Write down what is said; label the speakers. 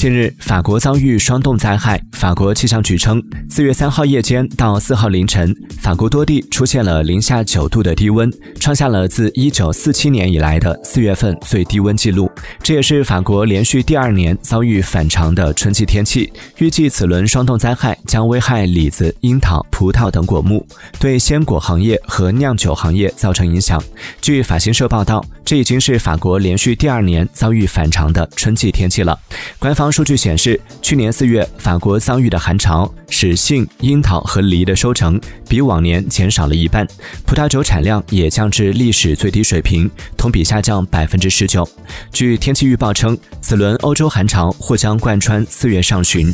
Speaker 1: 近日，法国遭遇霜冻灾害。法国气象局称，四月三号夜间到四号凌晨，法国多地出现了零下九度的低温，创下了自一九四七年以来的四月份最低温记录。这也是法国连续第二年遭遇反常的春季天气。预计此轮霜冻灾害将危害李子、樱桃、葡萄等果木，对鲜果行业和酿酒行业造成影响。据法新社报道，这已经是法国连续第二年遭遇反常的春季天气了。官方。数据显示，去年四月法国遭遇的寒潮，使杏、樱桃和梨的收成比往年减少了一半，葡萄酒产量也降至历史最低水平，同比下降百分之十九。据天气预报称，此轮欧洲寒潮或将贯穿四月上旬。